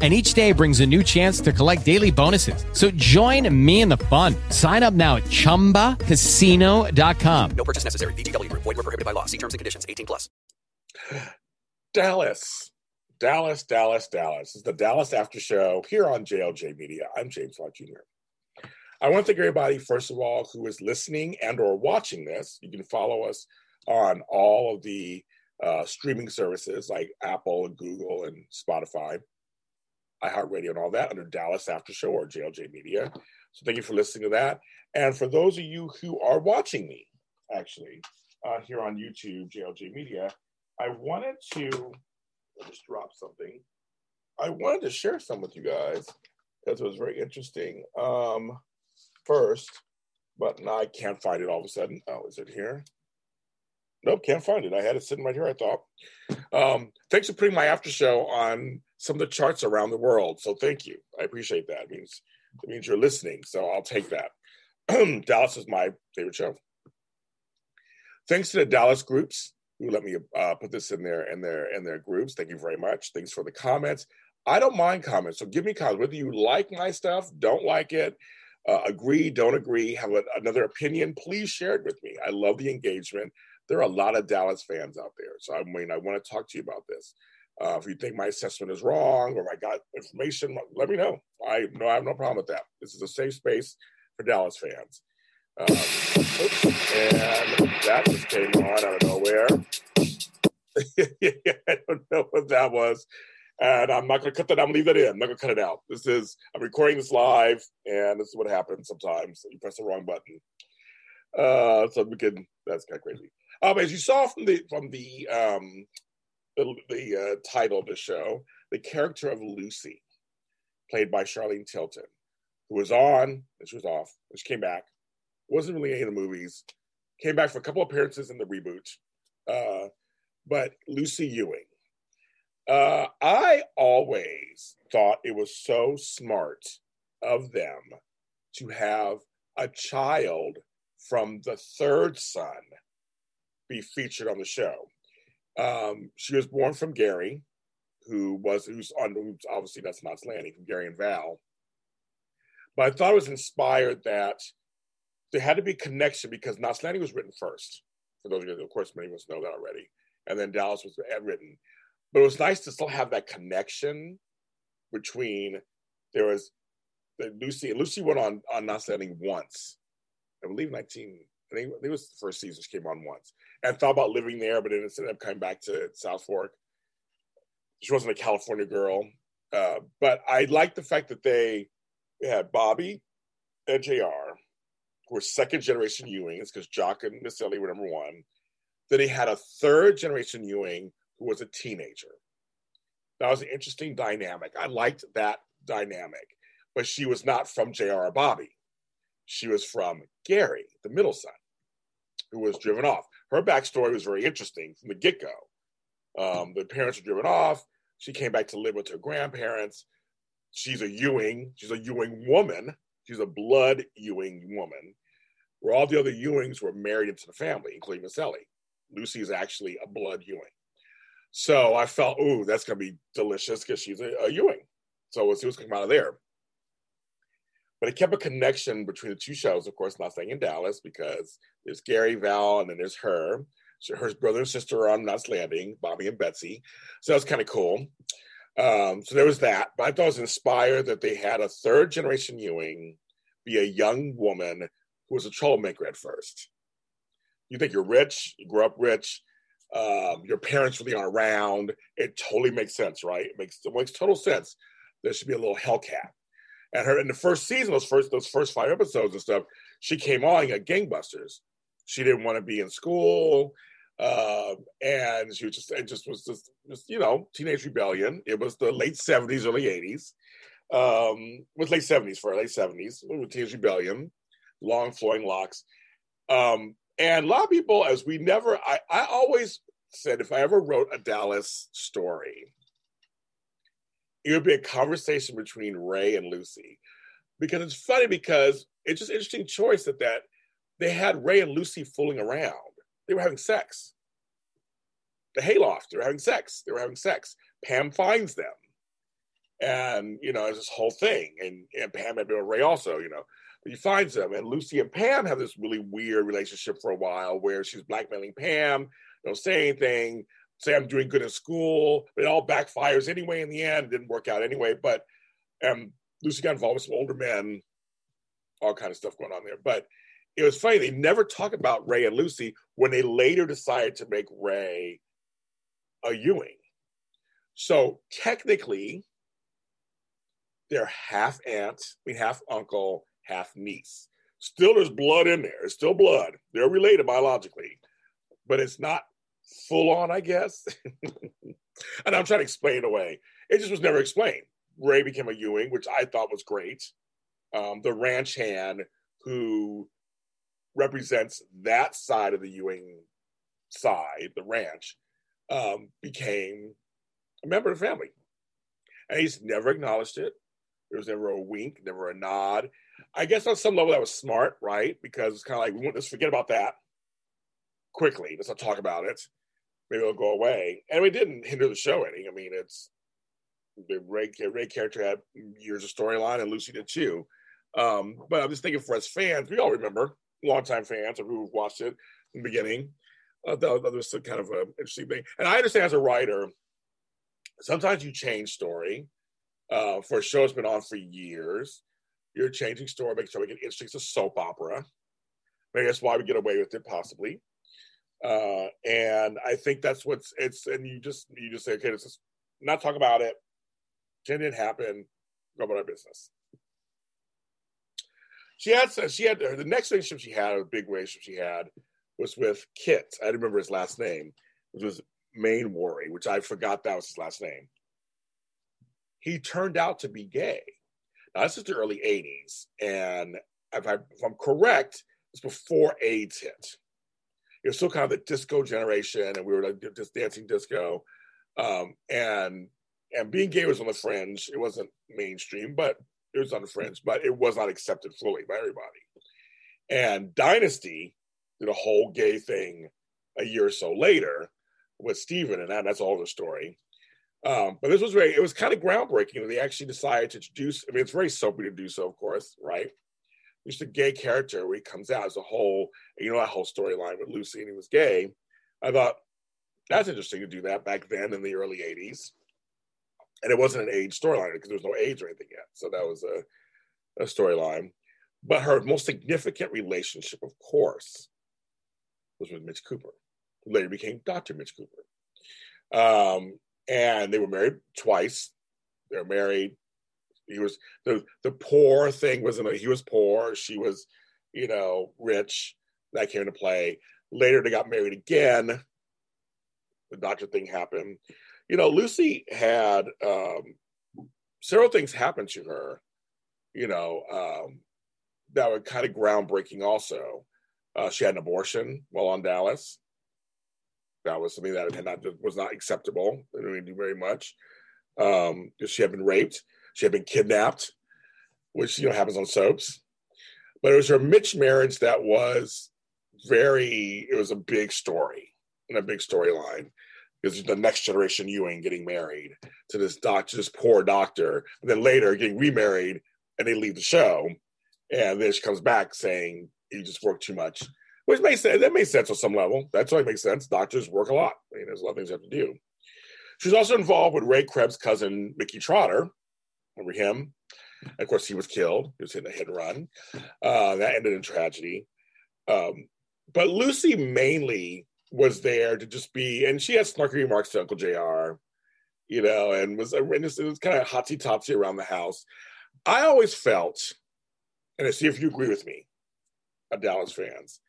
And each day brings a new chance to collect daily bonuses. So join me in the fun. Sign up now at chumbacasino.com. No purchase necessary. VGW Group. Void were prohibited by law. See terms and conditions. 18 plus. Dallas, Dallas, Dallas, Dallas. This is the Dallas After Show here on JLJ Media. I'm James Lott Jr. I want to thank everybody, first of all, who is listening and or watching this. You can follow us on all of the uh, streaming services like Apple and Google and Spotify, iHeartRadio and all that under Dallas After Show or JLJ Media. So thank you for listening to that. And for those of you who are watching me, actually, uh, here on YouTube, JLJ Media, I wanted to I just drop something. I wanted to share some with you guys because it was very interesting. Um, first, but now I can't find it all of a sudden. Oh, is it here? Nope, can't find it. I had it sitting right here, I thought. Um, thanks for putting my after show on some of the charts around the world. So thank you. I appreciate that. It means it means you're listening. So I'll take that. Dallas is my favorite show. Thanks to the Dallas groups who let me uh, put this in their in their in their groups. Thank you very much. Thanks for the comments. I don't mind comments, so give me comments. Whether you like my stuff, don't like it, uh, agree, don't agree, have a, another opinion, please share it with me. I love the engagement. There are a lot of Dallas fans out there, so I mean, I want to talk to you about this. Uh, if you think my assessment is wrong or I got information, let me know. I no, I have no problem with that. This is a safe space for Dallas fans. Um, and that just came on out of nowhere. I don't know what that was. And I'm not going to cut that. I'm going to leave that in. I'm not going to cut it out. This is, I'm recording this live, and this is what happens sometimes. You press the wrong button. Uh, so we can, that's kind of crazy. Um, as you saw from the, from the, um, the, the uh, title of the show, the character of Lucy, played by Charlene Tilton, who was on, and she was off, and she came back, wasn't really any of the movies, came back for a couple appearances in the reboot. Uh, but Lucy Ewing. Uh, I always thought it was so smart of them to have a child from the third son be featured on the show. Um, she was born from Gary, who was who's on who's obviously that's Knots Landing from Gary and Val. But I thought it was inspired that there had to be connection because Knots Landing was written first. For those of you, of course, many of us know that already and then Dallas was written. But it was nice to still have that connection between there was Lucy. Lucy went on on Knots Landing once, I believe nineteen. I think it was the first season she came on once, and thought about living there, but then ended up coming back to South Fork. She wasn't a California girl, uh, but I like the fact that they, they had Bobby and Jr. who were second generation Ewings because Jock and Miss Ellie were number one that he had a third generation Ewing who was a teenager. That was an interesting dynamic. I liked that dynamic, but she was not from JR Or Bobby. She was from Gary, the middle son, who was driven off. Her backstory was very interesting from the get go. Um, the parents were driven off. She came back to live with her grandparents. She's a Ewing. She's a Ewing woman. She's a blood Ewing woman. Where all the other Ewings were married into the family, including Miss Ellie. Lucy is actually a blood Ewing. So I felt, ooh, that's going to be delicious because she's a, a, Ewing. So we'll see what's coming out of there. But it kept a connection between the two shows, of course, not staying in Dallas because there's Gary, Val, and then there's her. So her brother and sister are on Knots Landing, Bobby and Betsy. So that's kind of cool. Um, so there was that. But I thought it was inspired that they had a third generation Ewing be a young woman who was a troublemaker at first you think you're rich, you grew up rich, um, your parents really aren't around. It totally makes sense, right? It makes it makes total sense. There should be a little Hellcat. And her in the first season, those first those first five episodes and stuff, she came on at gangbusters. She didn't want to be in school, uh, and she was just it just was just, just you know teenage rebellion. It was the late seventies, early eighties. Um, with late seventies for late seventies, with teenage rebellion, long flowing locks. Um, and a lot of people, as we never, I, I always said if I ever wrote a Dallas story, it would be a conversation between Ray and Lucy. Because it's funny because it's just interesting choice that that they had Ray and Lucy fooling around. They were having sex. The hayloft, they were having sex. They were having sex. Pam finds them. And, you know, this whole thing. And, and Pam had been with Ray also, you know. But he finds them. And Lucy and Pam have this really weird relationship for a while where she's blackmailing Pam, don't say anything, say I'm doing good in school. It all backfires anyway in the end. It didn't work out anyway. But um, Lucy got involved with some older men, all kind of stuff going on there. But it was funny. They never talk about Ray and Lucy when they later decided to make Ray a Ewing. So technically, they're half aunt, I mean half uncle, half niece. Still, there's blood in there. It's still blood. They're related biologically, but it's not full on, I guess. and I'm trying to explain it away. It just was never explained. Ray became a Ewing, which I thought was great. Um, the ranch hand who represents that side of the Ewing side, the ranch, um, became a member of the family. And he's never acknowledged it. There was never a wink, never a nod. I guess on some level that was smart, right? Because it's kind of like we want to forget about that quickly. Let's not talk about it. Maybe it'll go away. And we didn't hinder the show any. I mean, it's the Ray, Ray character had years of storyline, and Lucy did too. Um, but I'm just thinking for us fans, we all remember, longtime fans or who've watched it in the beginning. Uh, that, that was kind of an interesting thing. And I understand as a writer, sometimes you change story uh, for a show that's been on for years. You're changing story, making sure we get interesting. It's a soap opera. Maybe that's why we get away with it, possibly. Uh, and I think that's what's it's. And you just you just say, okay, let's just not talk about it. It didn't happen. Go about our business. She had said she had the next relationship she had, a big relationship she had, was with Kit. I remember his last name. It was Mainwaring, which I forgot that was his last name. He turned out to be gay. Now, this is the early 80s. And if, I, if I'm correct, it's before AIDS hit. It was still kind of the disco generation, and we were like just dancing disco. Um, and and being gay was on the fringe. It wasn't mainstream, but it was on the fringe, but it was not accepted fully by everybody. And Dynasty did a whole gay thing a year or so later with Steven, and that, that's all the story. Um, but this was very, it was kind of groundbreaking they actually decided to introduce, I mean, it's very soapy to do so, of course, right? Just a gay character where he comes out as a whole, you know, that whole storyline with Lucy and he was gay. I thought that's interesting to do that back then in the early 80s. And it wasn't an AIDS storyline because there was no AIDS or anything yet. So that was a, a storyline. But her most significant relationship, of course, was with Mitch Cooper, who later became Dr. Mitch Cooper. Um, and they were married twice. They were married. He was the the poor thing wasn't he was poor. She was, you know, rich. That came into play. Later they got married again. The doctor thing happened. You know, Lucy had um, several things happen to her. You know, um, that were kind of groundbreaking. Also, uh, she had an abortion while on Dallas. That was something that had not was not acceptable. They didn't do very much. Um, she had been raped. She had been kidnapped, which you know happens on soaps. But it was her Mitch marriage that was very. It was a big story and a big storyline because the next generation Ewing getting married to this doctor, this poor doctor, and then later getting remarried, and they leave the show, and then she comes back saying you just work too much which makes sense. That makes sense on some level. That's why it makes sense. Doctors work a lot. I mean, there's a lot of things you have to do. She's also involved with Ray Krebs' cousin, Mickey Trotter. Remember him? of course, he was killed. He was in a hit and run. Uh, that ended in tragedy. Um, but Lucy mainly was there to just be, and she had snarky remarks to Uncle JR, you know, and was, and it was kind of hotsy topsy around the house. I always felt, and I see if you agree with me, Dallas fans,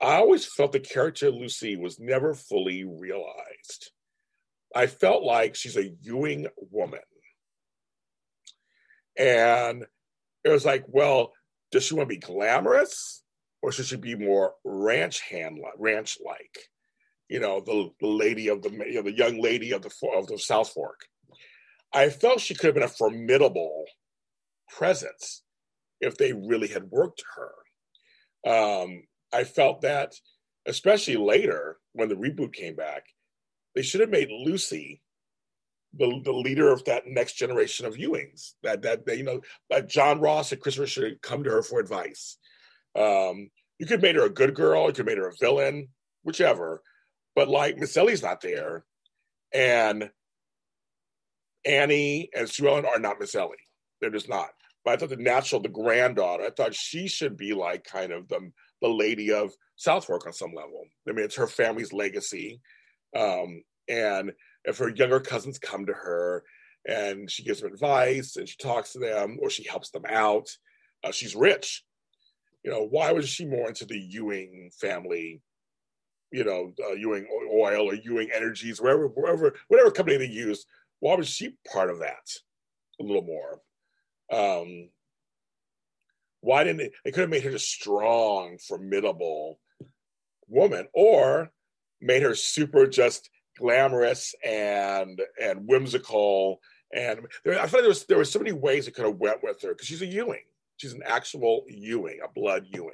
I always felt the character Lucy was never fully realized. I felt like she's a Ewing woman. And it was like, well, does she want to be glamorous or should she be more ranch hand ranch like? you know, the, the lady of the you know the young lady of the of the South Fork. I felt she could have been a formidable presence if they really had worked her. Um, I felt that, especially later when the reboot came back, they should have made Lucy the, the leader of that next generation of Ewings. That that they, you know, that John Ross and Christopher should come to her for advice. Um, you could have made her a good girl, you could have made her a villain, whichever. But like Miss Ellie's not there, and Annie and Sue Ellen are not Miss Ellie. They're just not. But I thought the natural, the granddaughter, I thought she should be like kind of the the lady of South Fork on some level. I mean, it's her family's legacy. Um, and if her younger cousins come to her and she gives them advice and she talks to them or she helps them out, uh, she's rich. You know, why was she more into the Ewing family? You know, uh, Ewing Oil or Ewing Energies, wherever, wherever, whatever company they use. Why was she part of that a little more? Um, why didn't they, they could have made her a strong, formidable woman, or made her super just glamorous and and whimsical. And there, I feel like there was there were so many ways it could have went with her because she's a Ewing. She's an actual Ewing, a blood Ewing.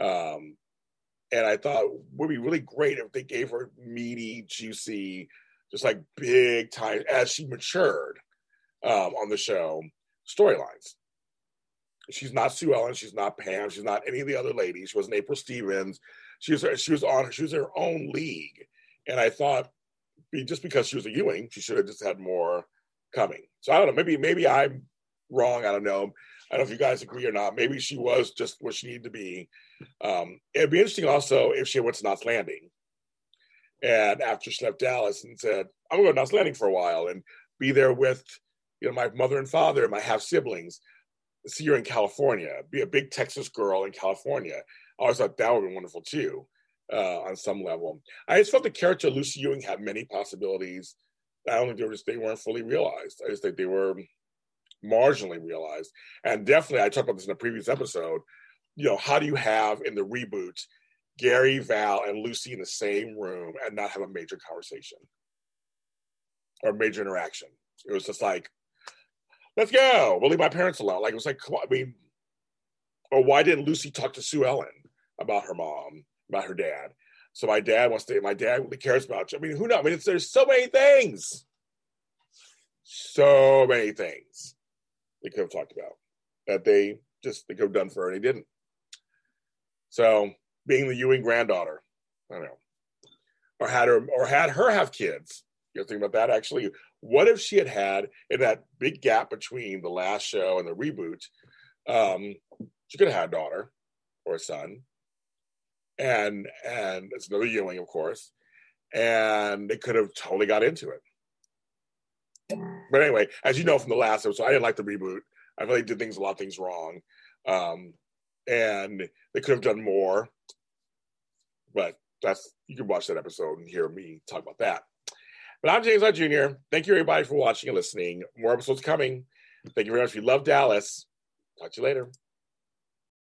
Um, and I thought would be really great if they gave her meaty, juicy, just like big time as she matured um, on the show storylines. She's not Sue Ellen. She's not Pam. She's not any of the other ladies. She wasn't April Stevens. She was she was on she was her own league. And I thought, just because she was a Ewing, she should have just had more coming. So I don't know. Maybe maybe I'm wrong. I don't know. I don't know if you guys agree or not. Maybe she was just what she needed to be. Um, it'd be interesting also if she went to Knots Landing, and after she left Dallas and said, "I'm going to Knots Landing for a while and be there with, you know, my mother and father and my half siblings." See her in California. Be a big Texas girl in California. I always thought that would be wonderful too uh, on some level. I just felt the character Lucy Ewing had many possibilities. I don't think they, weren't fully realized. I just think they were marginally realized. And definitely, I talked about this in a previous episode. You know, how do you have in the reboot Gary, Val, and Lucy in the same room and not have a major conversation or major interaction? It was just like, let's go. We'll leave my parents alone. Like it was like, I mean, or why didn't Lucy talk to Sue Ellen about her mom? About her dad. So my dad wants to. My dad really cares about you. I mean, who knows? I mean, there's so many things, so many things they could have talked about that they just they could have done for her and they didn't. So being the Ewing granddaughter, I don't know, or had her or had her have kids. You know, think about that. Actually, what if she had had in that big gap between the last show and the reboot? Um, she could have had a daughter or a son and and it's another Ewing, of course, and they could have totally got into it. But anyway, as you know from the last episode, I didn't like the reboot. I feel like they did things a lot of things wrong, um, and they could have done more. But that's you can watch that episode and hear me talk about that. But I'm James Lott Jr. Thank you everybody for watching and listening. More episodes coming. Thank you very much. If you love Dallas, talk to you later.